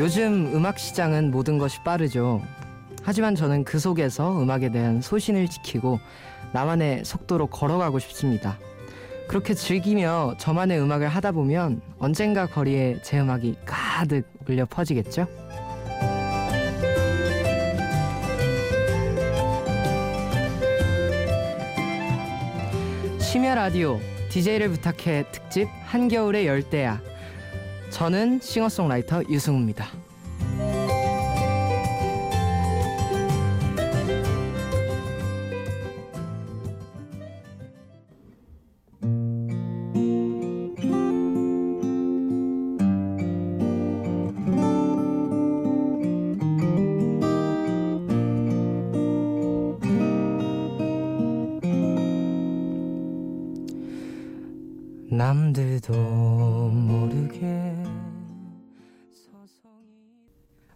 요즘 음악 시장은 모든 것이 빠르죠. 하지만 저는 그 속에서 음악에 대한 소신을 지키고 나만의 속도로 걸어가고 싶습니다. 그렇게 즐기며 저만의 음악을 하다 보면 언젠가 거리에 제 음악이 가득 울려 퍼지겠죠? 심야 라디오 DJ를 부탁해 특집 한겨울의 열대야. 저는 싱어송라이터 유승우입니다.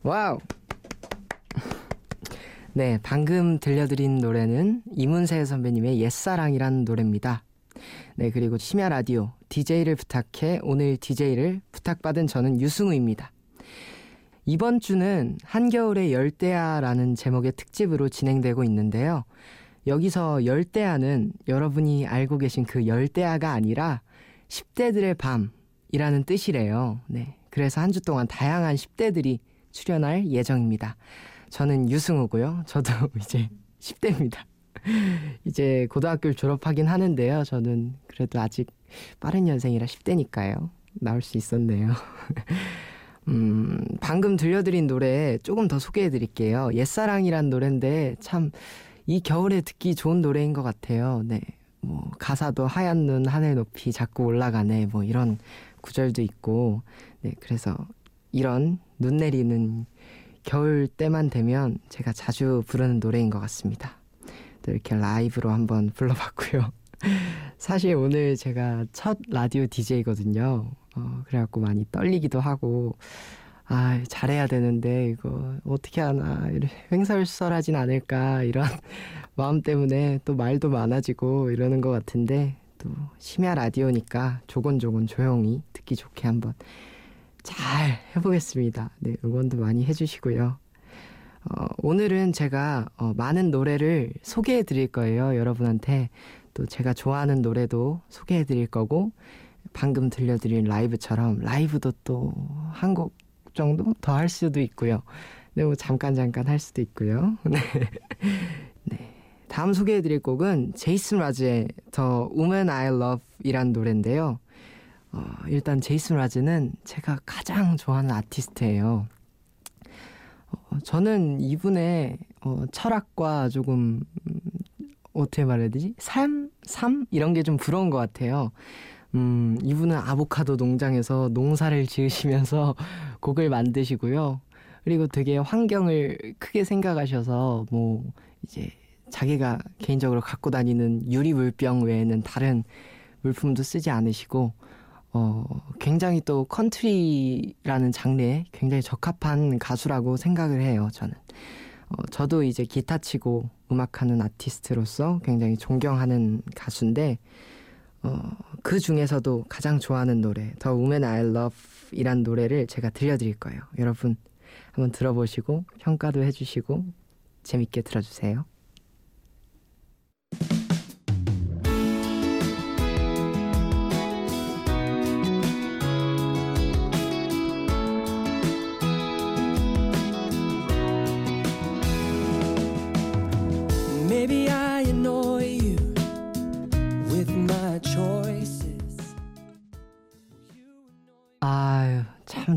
wow 네 방금 들려드린 노래는 이문세 선배님의 옛사랑이란 노래입니다 네 그리고 심야 라디오 DJ를 부탁해 오늘 DJ를 부탁받은 저는 유승우입니다 이번 주는 한겨울의 열대야라는 제목의 특집으로 진행되고 있는데요 여기서 열대야는 여러분이 알고 계신 그 열대야가 아니라 10대들의 밤이라는 뜻이래요. 네. 그래서 한 주 동안 다양한 10대들이 출연할 예정입니다. 저는 유승우고요. 저도 이제 10대입니다. 이제 고등학교를 졸업하긴 하는데요. 저는 그래도 아직 빠른 년생이라 10대니까요. 나올 수 있었네요. 음, 방금 들려드린 노래 조금 더 소개해 드릴게요. 옛사랑이란 노래인데 참 이 겨울에 듣기 좋은 노래인 것 같아요. 네. 뭐 가사도 하얀 눈 하늘 높이 자꾸 올라가네 뭐 이런 구절도 있고 네 그래서 이런 눈 내리는 겨울 때만 되면 제가 자주 부르는 노래인 것 같습니다. 또 이렇게 라이브로 한번 불러봤고요. 사실 오늘 제가 첫 라디오 DJ거든요. 어, 그래갖고 많이 떨리기도 하고 아, 잘해야 되는데, 이거, 어떻게 하나, 횡설수설하진 않을까, 이런 마음 때문에 또 말도 많아지고 이러는 것 같은데, 또 심야 라디오니까 조곤조곤 조용히 듣기 좋게 한번 잘 해보겠습니다. 네, 응원도 많이 해주시고요. 어, 오늘은 제가 어, 많은 노래를 소개해 드릴 거예요, 여러분한테. 또 제가 좋아하는 노래도 소개해 드릴 거고, 방금 들려드린 라이브처럼 라이브도 또 한 곡 정도 더 할 수도 있고요. 네, 뭐 잠깐 잠깐 할 수도 있고요. 네. 네. 다음 소개해 드릴 곡은 제이슨 라즈의 The Woman I Love 이란 노래인데요. 어, 일단 제이슨 라즈는 제가 가장 좋아하는 아티스트예요. 어, 저는 이분의 어, 철학과 조금 음, 어떻게 말해야 되지? 삶? 삶? 이런 게 좀 부러운 것 같아요. 음, 이분은 아보카도 농장에서 농사를 지으시면서 곡을 만드시고요. 그리고 되게 환경을 크게 생각하셔서 뭐 이제 자기가 개인적으로 갖고 다니는 유리 물병 외에는 다른 물품도 쓰지 않으시고 어 굉장히 또 컨트리라는 장르에 굉장히 적합한 가수라고 생각을 해요. 저는 어 저도 이제 기타 치고 음악하는 아티스트로서 굉장히 존경하는 가수인데 어, 그 중에서도 가장 좋아하는 노래 The Woman I Love 이란 노래를 제가 들려드릴 거예요. 여러분 한번 들어보시고 평가도 해주시고 재밌게 들어주세요.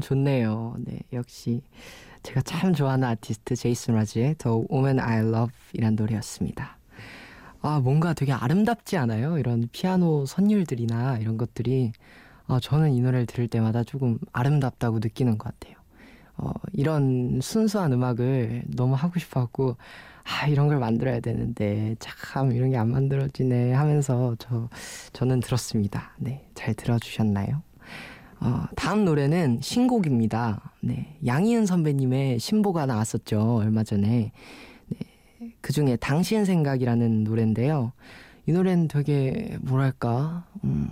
좋네요. 네, 역시 제가 참 좋아하는 아티스트 제이슨 라즈의 The Woman I Love 이란 노래였습니다. 아, 뭔가 되게 아름답지 않아요? 이런 피아노 선율들이나 이런 것들이 아, 저는 이 노래를 들을 때마다 조금 아름답다고 느끼는 것 같아요. 어, 이런 순수한 음악을 너무 하고 싶어갖고 아, 이런 걸 만들어야 되는데 참 이런 게 안 만들어지네 하면서 저 저는 들었습니다. 네, 잘 들어주셨나요? 어, 다음 노래는 신곡입니다. 네, 양희은 선배님의 신보가 나왔었죠 얼마 전에. 네, 그 중에 당신 생각이라는 노래인데요. 이 노래는 되게 뭐랄까, 음,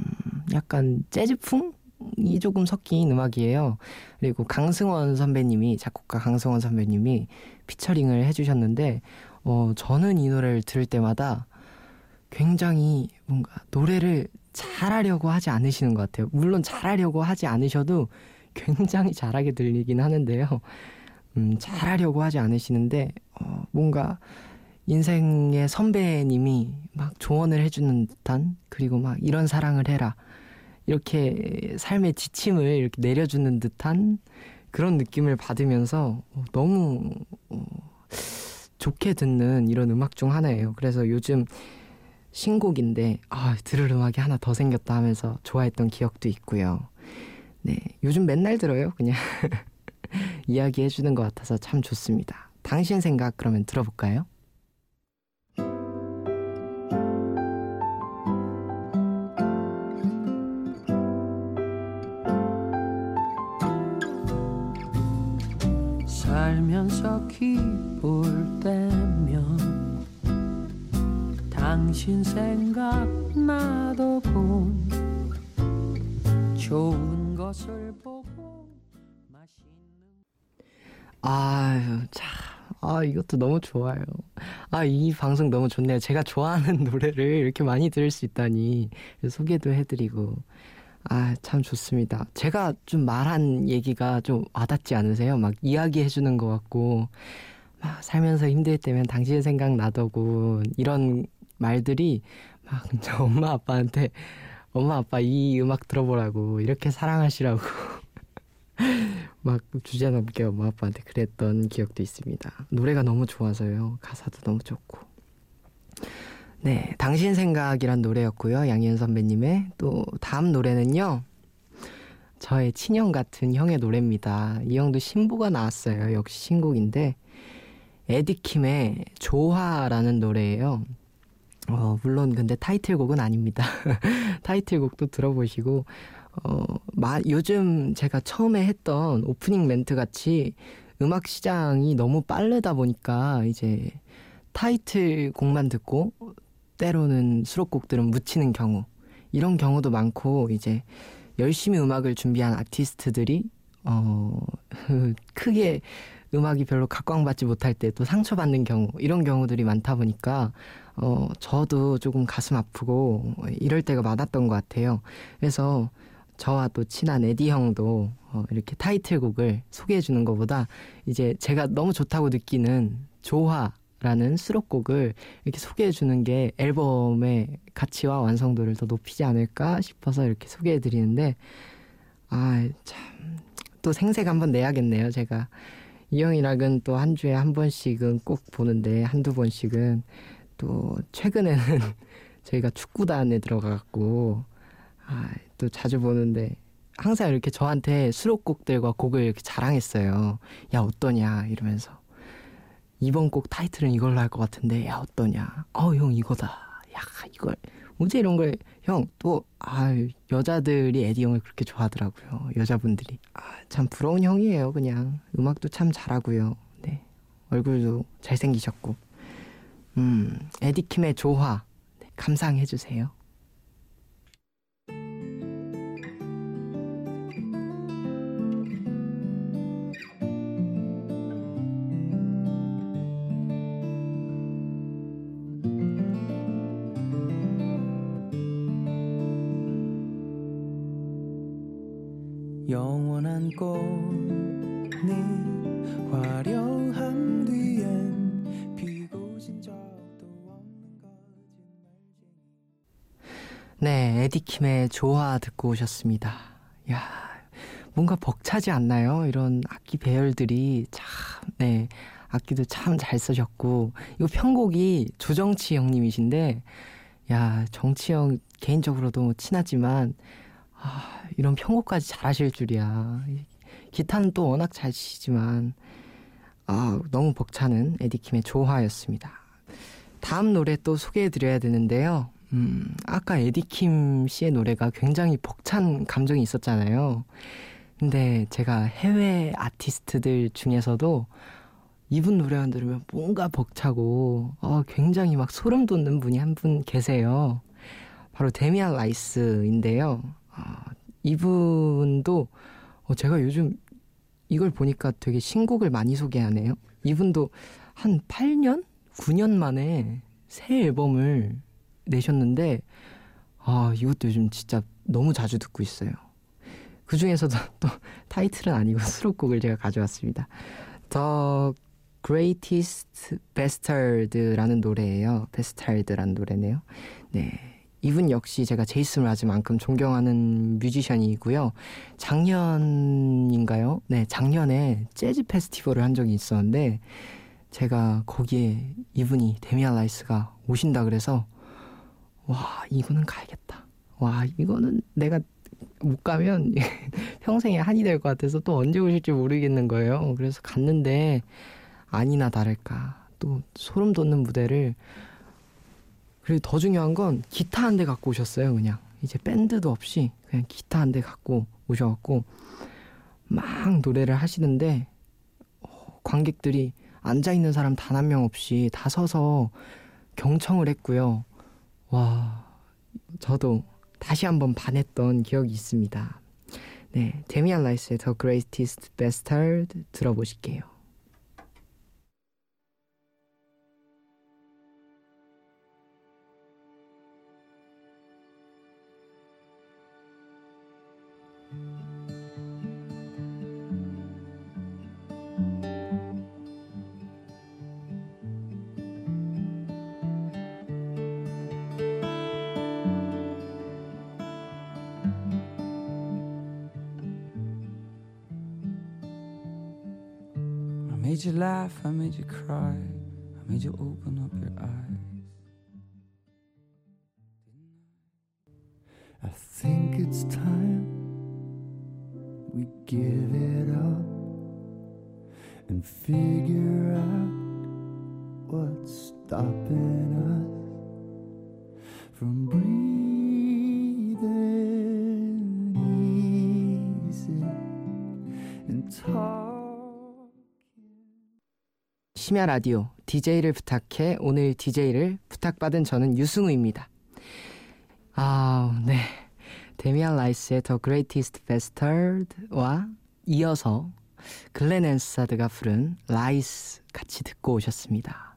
약간 재즈풍 사랑이 조금 섞인 음악이에요. 그리고 강승원 선배님이 작곡가 강승원 선배님이 피처링을 해주셨는데 어 저는 이 노래를 들을 때마다 굉장히 뭔가 노래를 잘하려고 하지 않으시는 것 같아요. 물론 잘하려고 하지 않으셔도 굉장히 잘하게 들리긴 하는데요. 음, 잘하려고 하지 않으시는데 어, 뭔가 인생의 선배님이 막 조언을 해주는 듯한 그리고 막 이런 사랑을 해라 이렇게 삶의 지침을 이렇게 내려주는 듯한 그런 느낌을 받으면서 너무 어, 좋게 듣는 이런 음악 중 하나예요. 그래서 요즘 신곡인데 아 음악이 하나 더 생겼다 하면서 좋아했던 기억도 있고요. 네 요즘 맨날 들어요. 그냥 이야기해 주는 것 같아서 참 좋습니다. 당신 생각 그러면 들어볼까요? 살면서 기 당신 생각 나도 본 좋은 것을 보고 맛있는 아유 참. 아, 이것도 너무 좋아요. 아, 이 방송 너무 좋네요. 제가 좋아하는 노래를 이렇게 많이 들을 수 있다니. 소개도 해드리고. 아, 참 좋습니다. 제가 좀 말한 얘기가 좀 와닿지 않으세요? 막 이야기해주는 것 같고, 막 살면서 힘들 때면 당신 생각 나더고, 이런 말들이 막 엄마 아빠한테, 엄마 아빠 이 음악 들어보라고, 이렇게 사랑하시라고. 막 주제 넘게 엄마 아빠한테 그랬던 기억도 있습니다. 노래가 너무 좋아서요. 가사도 너무 좋고. 네, 당신 생각이란 노래였고요. 양희은 선배님의 또 다음 노래는요. 저의 친형 같은 형의 노래입니다. 이 형도 신보가 나왔어요. 역시 신곡인데 에디킴의 조화라는 노래예요. 어, 물론 근데 타이틀곡은 아닙니다. 타이틀곡도 들어보시고 어, 마, 요즘 제가 처음에 했던 오프닝 멘트 같이 음악 시장이 너무 빠르다 보니까 이제 타이틀곡만 듣고 때로는 수록곡들은 묻히는 경우 이런 경우도 많고 이제 열심히 음악을 준비한 아티스트들이 어 크게 음악이 별로 각광받지 못할 때 또 상처받는 경우 이런 경우들이 많다 보니까 어 저도 조금 가슴 아프고 이럴 때가 많았던 것 같아요. 그래서 저와 또 친한 에디 형도 어 이렇게 타이틀곡을 소개해 주는 것보다 이제 제가 너무 좋다고 느끼는 조화 라는 수록곡을 이렇게 소개해 주는 게 앨범의 가치와 완성도를 더 높이지 않을까 싶어서 이렇게 소개해 드리는데 아 참 또 생색 한번 내야겠네요 제가 이 형이랑은 또 한 주에 한 번씩은 꼭 보는데 한두 번씩은 또 최근에는 저희가 축구단에 들어가갖고 아 또 자주 보는데 항상 이렇게 저한테 수록곡들과 곡을 이렇게 자랑했어요 야 어떠냐? 이러면서 이번 곡 타이틀은 이걸로 할 것 같은데 야 어떠냐 어 형 이거다. 야 이걸 뭐지 이런 걸 형 또 아 여자들이 에디 형을 그렇게 좋아하더라고요. 여자분들이. 아, 참 부러운 형이에요 그냥. 음악도 참 잘하고요. 네. 얼굴도 잘생기셨고. 음 에디킴의 조화. 네, 감상해 주세요. 꽃잎 화려한 뒤엔 진 적도 없는 거짓말쟁이. 네 에디킴의 조화 듣고 오셨습니다. 야 뭔가 벅차지 않나요? 이런 악기 배열들이 참 네 악기도 참 잘 쓰셨고 이거 편곡이 조정치 형님이신데 야 정치 형 개인적으로도 친하지만 아, 이런 편곡까지 잘하실 줄이야. 기타는 또 워낙 잘 치지만 아, 너무 벅차는 에디킴의 조화였습니다. 다음 노래 또 소개해드려야 되는데요. 음, 아까 에디킴 씨의 노래가 굉장히 벅찬 감정이 있었잖아요. 근데 제가 해외 아티스트들 중에서도 이분 노래만 들으면 뭔가 벅차고 어, 굉장히 막 소름 돋는 분이 한 분 계세요. 바로 데미안 라이스인데요. 어, 이분도 어, 제가 요즘 이걸 보니까 되게 신곡을 많이 소개하네요. 이분도 한 8년? 9년 만에 새 앨범을 내셨는데, 아, 이것도 요즘 진짜 너무 자주 듣고 있어요. 그 중에서도 또 타이틀은 아니고 수록곡을 제가 가져왔습니다. The Greatest Bastard라는 노래예요. Bastard라는 노래네요. 네. 이분 역시 제가 제이슨 므라즈만큼 존경하는 뮤지션이고요. 작년인가요? 네, 작년에 재즈 페스티벌을 한 적이 있었는데 제가 거기에 이분이 데미안 라이스가 오신다 그래서 와 이거는 가야겠다. 와 이거는 내가 못 가면 평생에 한이 될 것 같아서 또 언제 오실지 모르겠는 거예요. 그래서 갔는데 아니나 다를까 또 소름 돋는 무대를 그리고 더 중요한 건 기타 한 대 갖고 오셨어요. 그냥 이제 밴드도 없이 그냥 기타 한 대 갖고 오셔갖고 막 노래를 하시는데 어, 관객들이 앉아 있는 사람 단 한 명 없이 다 서서 경청을 했고요. 와, 저도 다시 한번 반했던 기억이 있습니다. 네, 데미안 라이스의 The Greatest Bastard 들어보실게요. Laugh, I made you cry, I made you open up your eyes. I think it's time we give it up and figure out what's stopping us from breathing music and talk. 심야 라디오 DJ를 부탁해 오늘 DJ를 부탁받은 저는 유승우입니다. 아, 네. 데미안 라이스의 The Greatest Bastard와 이어서 글렌 핸사드가 부른 Lies 같이 듣고 오셨습니다.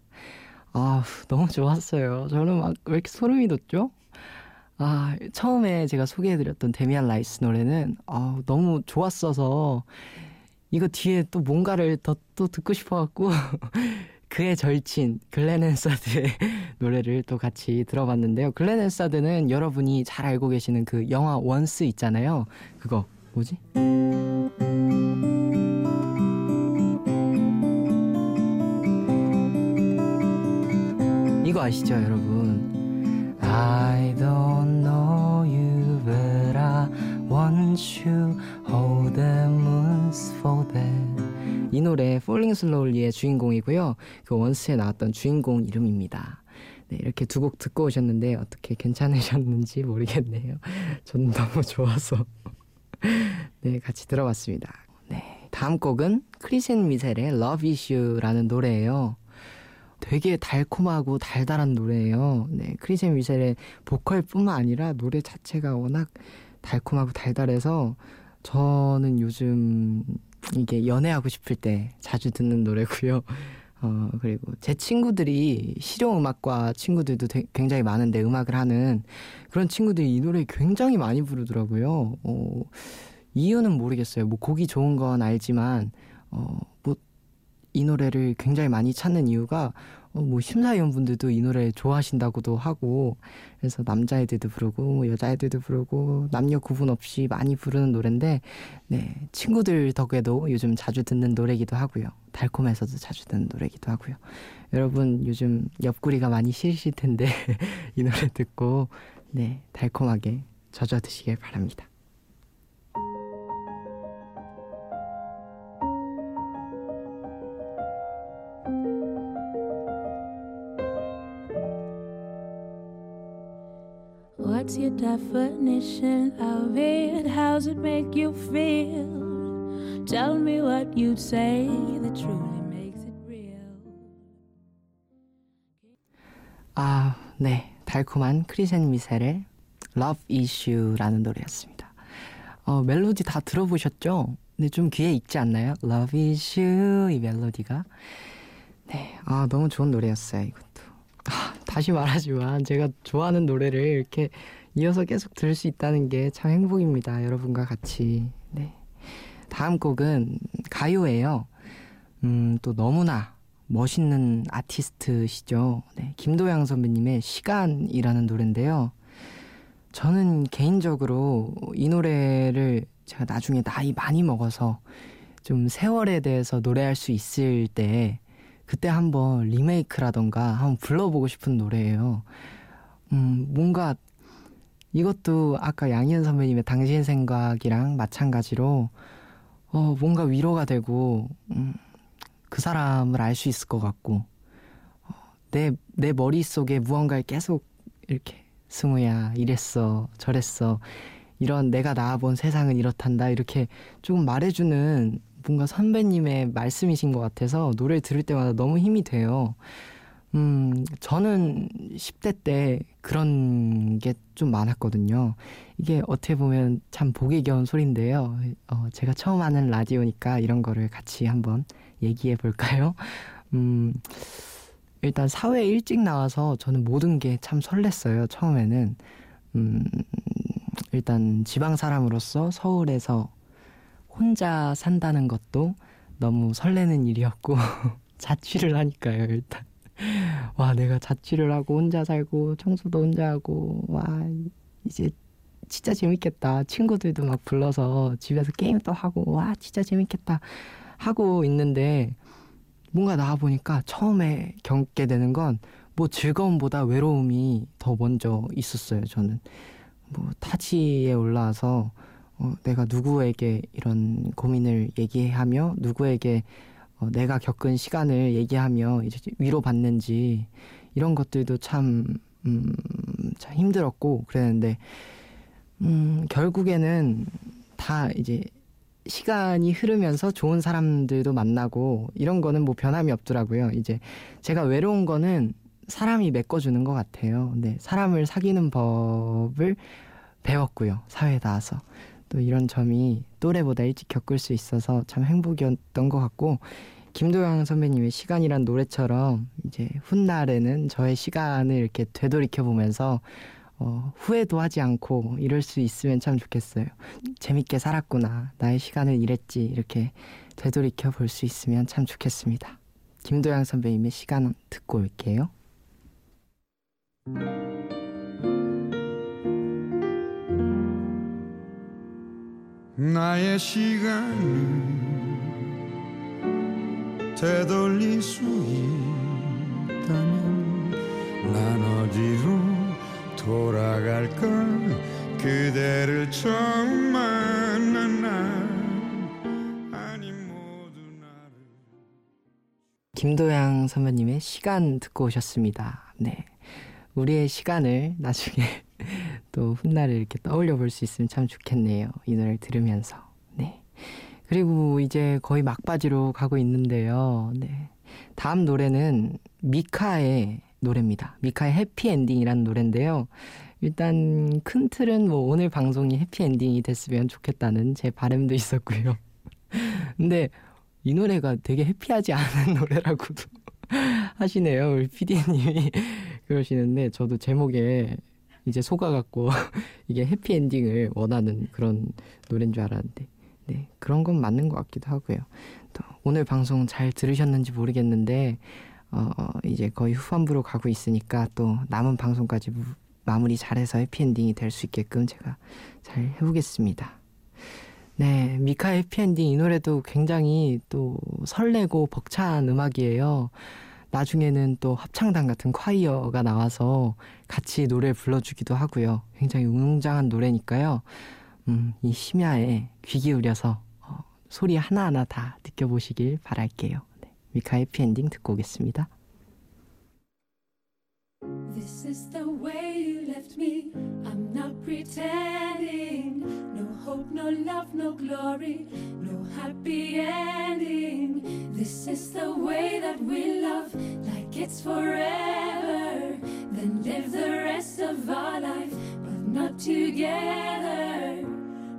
아, 너무 좋았어요. 저는 막 왜 이렇게 소름이 돋죠? 아, 처음에 제가 소개해드렸던 데미안 라이스 노래는 아, 너무 좋았어서 이거 뒤에 또 뭔가를 더 또 듣고 싶어갖고 그의 절친 글렌 핸사드의 노래를 또 같이 들어봤는데요. 글렌 핸사드는 여러분이 잘 알고 계시는 그 영화 원스 있잖아요. 그거 뭐지? 이거 아시죠, 여러분? I don't know you, but I want you. Hold the moons for. 이 노래 Falling Slowly의 주인공이고요. 그 원스에 나왔던 주인공 이름입니다. 네, 이렇게 두 곡 듣고 오셨는데 어떻게 괜찮으셨는지 모르겠네요. 전 너무 좋아서 네, 같이 들어봤습니다. 네, 다음 곡은 크리센 미셀의 Love Issue라는 노래예요. 되게 달콤하고 달달한 노래예요. 네, 크리센 미셀의 보컬뿐만 아니라 노래 자체가 워낙 달콤하고 달달해서 저는 요즘 이게 연애하고 싶을 때 자주 듣는 노래고요. 어, 그리고 제 친구들이 실용음악과 친구들도 되, 굉장히 많은데 음악을 하는 그런 친구들이 이 노래 굉장히 많이 부르더라고요. 어, 이유는 모르겠어요. 뭐 곡이 좋은 건 알지만, 어, 뭐, 이 노래를 굉장히 많이 찾는 이유가 어, 뭐 심사위원분들도 이 노래 좋아하신다고도 하고 그래서 남자애들도 부르고 뭐 여자애들도 부르고 남녀 구분 없이 많이 부르는 노래인데 네 친구들 덕에도 요즘 자주 듣는 노래기도 하고요 달콤해서도 자주 듣는 노래기도 하고요 여러분 요즘 옆구리가 많이 시리실 텐데 이 노래 듣고 네 달콤하게 젖어 드시길 바랍니다. What's your definition of it? How's it make you feel? Tell me what you'd say that truly makes it real. 아, 네. 달콤한 크리센 미셀의 Love Issue라는 노래였습니다. 어, 멜로디 다 들어보셨죠? 근데 좀 귀에 익지 않나요? Love is you 이 멜로디가 네, 아 너무 좋은 노래였어요 이것도 아, 다시 말하지만 제가 좋아하는 노래를 이렇게 이어서 계속 들을 수 있다는 게 참 행복입니다 여러분과 같이. 네. 다음 곡은 가요예요. 음, 또 너무나 멋있는 아티스트시죠. 네, 김도영 선배님의 시간이라는 노래인데요. 저는 개인적으로 이 노래를 제가 나중에 나이 많이 먹어서 좀 세월에 대해서 노래할 수 있을 때 그때 한번 리메이크라던가 한번 불러보고 싶은 노래예요. 음, 뭔가 이것도 아까 양희은 선배님의 당신 생각이랑 마찬가지로 어, 뭔가 위로가 되고 음, 그 사람을 알 수 있을 것 같고 어, 내, 내 머릿속에 무언가를 계속 이렇게 승우야 이랬어 저랬어 이런 내가 나아본 세상은 이렇단다 이렇게 조금 말해주는 뭔가 선배님의 말씀이신 것 같아서 노래를 들을 때마다 너무 힘이 돼요. 음, 저는 10대 때 그런 게 좀 많았거든요. 이게 어떻게 보면 참 보기 겨운 소리인데요. 어, 제가 처음 하는 라디오니까 이런 거를 같이 한번 얘기해 볼까요? 음, 일단 사회에 일찍 나와서 저는 모든 게 참 설렜어요. 처음에는. 음, 일단 지방 사람으로서 서울에서 혼자 산다는 것도 너무 설레는 일이었고 자취를 하니까요 일단 와 내가 자취를 하고 혼자 살고 청소도 혼자 하고 와 이제 진짜 재밌겠다. 친구들도 막 불러서 집에서 게임도 하고 와 진짜 재밌겠다 하고 있는데 뭔가 나와 보니까 처음에 겪게 되는 건 뭐 즐거움보다 외로움이 더 먼저 있었어요 저는. 뭐 타지에 올라와서 어, 내가 누구에게 이런 고민을 얘기하며 누구에게 어, 내가 겪은 시간을 얘기하며 이제 위로받는지 이런 것들도 참, 음, 참 힘들었고 그랬는데 음, 결국에는 다 이제 시간이 흐르면서 좋은 사람들도 만나고 이런 거는 뭐 변함이 없더라고요. 이제 제가 외로운 거는 사람이 메꿔주는 것 같아요. 네, 사람을 사귀는 법을 배웠고요. 사회에 나와서. 또 이런 점이 또래보다 일찍 겪을 수 있어서 참 행복이었던 것 같고 김도영 선배님의 시간이란 노래처럼 이제 훗날에는 저의 시간을 이렇게 되돌이켜 보면서 어, 후회도 하지 않고 이럴 수 있으면 참 좋겠어요. 재밌게 살았구나. 나의 시간을 이랬지. 이렇게 되돌이켜 볼 수 있으면 참 좋겠습니다. 김도영 선배님의 시간 듣고 올게요. 나의 시간을 되돌릴 수 있다면 난 어디로 돌아갈까 그대를 처음 만난 날 아니 모두 나를 김도양 선배님의 시간 듣고 오셨습니다. 네. 우리의 시간을 나중에 또 훗날을 이렇게 떠올려 볼 수 있으면 참 좋겠네요. 이 노래를 들으면서. 네. 그리고 이제 거의 막바지로 가고 있는데요. 네. 다음 노래는 미카의 노래입니다. 미카의 해피엔딩이라는 노래인데요. 일단 큰 틀은 뭐 오늘 방송이 해피엔딩이 됐으면 좋겠다는 제 바람도 있었고요. 근데 이 노래가 되게 해피하지 않은 노래라고도 하시네요. 우리 PD님이 그러시는데 저도 제목에 이제 속아갖고 이게 해피엔딩을 원하는 그런 노래인 줄 알았는데 네 그런 건 맞는 것 같기도 하고요. 또 오늘 방송 잘 들으셨는지 모르겠는데 어 이제 거의 후반부로 가고 있으니까 또 남은 방송까지 마무리 잘해서 해피엔딩이 될 수 있게끔 제가 잘 해보겠습니다. 네, 미카 해피엔딩 이 노래도 굉장히 또 설레고 벅찬 음악이에요. 나중에는 또 합창단 같은 콰이어가 나와서 같이 노래 불러주기도 하고요. 굉장히 웅장한 노래니까요. 음, 이 심야에 귀 기울여서 어, 소리 하나하나 다 느껴보시길 바랄게요. 네, 미카 해피엔딩 듣고 오겠습니다. This is the way you left me. I'm not pretending. No hope, no love, no glory, no happy ending. This is the way that we love, like it's forever. Then live the rest of our life, but not together.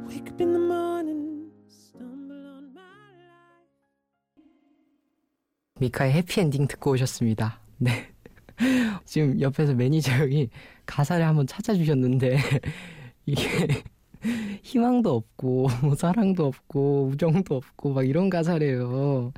Could up in the morning, stumble on my life. 미카의 해피엔딩 듣고 오셨습니다. 네. 지금 옆에서 매니저 형이 가사를 한번 찾아주셨는데 이게 희망도 없고 뭐 사랑도 없고 우정도 없고 막 이런 가사래요.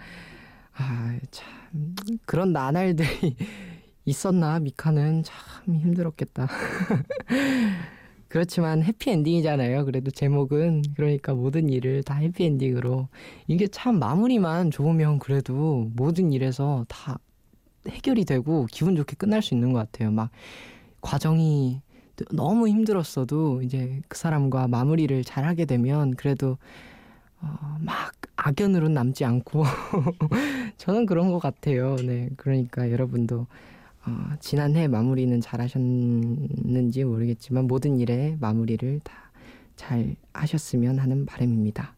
아 참 그런 나날들이 있었나 미카는 참 힘들었겠다. 그렇지만 해피엔딩이잖아요. 그래도 제목은 그러니까 모든 일을 다 해피엔딩으로 이게 참 마무리만 좋으면 그래도 모든 일에서 다 해결이 되고 기분 좋게 끝날 수 있는 것 같아요. 막 과정이 너무 힘들었어도 이제 그 사람과 마무리를 잘 하게 되면 그래도 어, 막 악연으로 남지 않고 저는 그런 것 같아요. 네. 그러니까 여러분도 어, 지난해 마무리는 잘 하셨는지 모르겠지만 모든 일에 마무리를 다 잘 하셨으면 하는 바람입니다.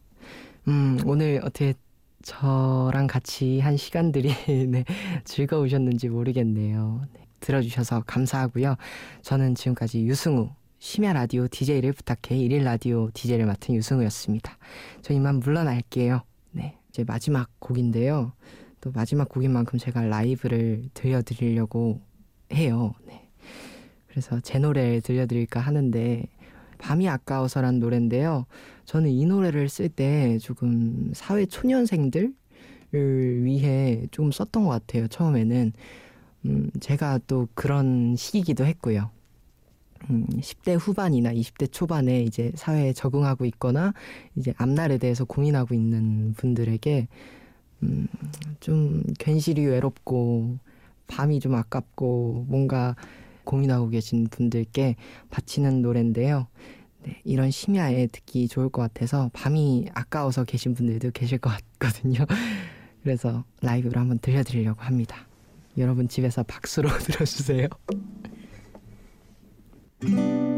음, 오늘 어떻게 저랑 같이 한 시간들이 네, 즐거우셨는지 모르겠네요. 네, 들어주셔서 감사하고요. 저는 지금까지 유승우 심야 라디오 DJ를 부탁해 일일 라디오 DJ를 맡은 유승우였습니다. 저 이만 물러날게요. 네, 이제 마지막 곡인데요. 또 마지막 곡인 만큼 제가 라이브를 들려드리려고 해요. 네. 그래서 제 노래 들려드릴까 하는데 밤이 아까워서란 노래인데요. 저는 이 노래를 쓸 때 조금 사회 초년생들을 위해 조금 썼던 것 같아요. 처음에는 음, 제가 또 그런 시기기도 했고요. 음, 10대 후반이나 20대 초반에 이제 사회에 적응하고 있거나 이제 앞날에 대해서 고민하고 있는 분들에게 음, 좀 괜시리 외롭고 밤이 좀 아깝고 뭔가 고민하고 계신 분들께 바치는 노래인데요. 네, 이런 심야에 듣기 좋을 것 같아서 밤이 아까워서 계신 분들도 계실 것 같거든요. 그래서 라이브로 한번 들려드리려고 합니다. 여러분 집에서 박수로 들어주세요. thank you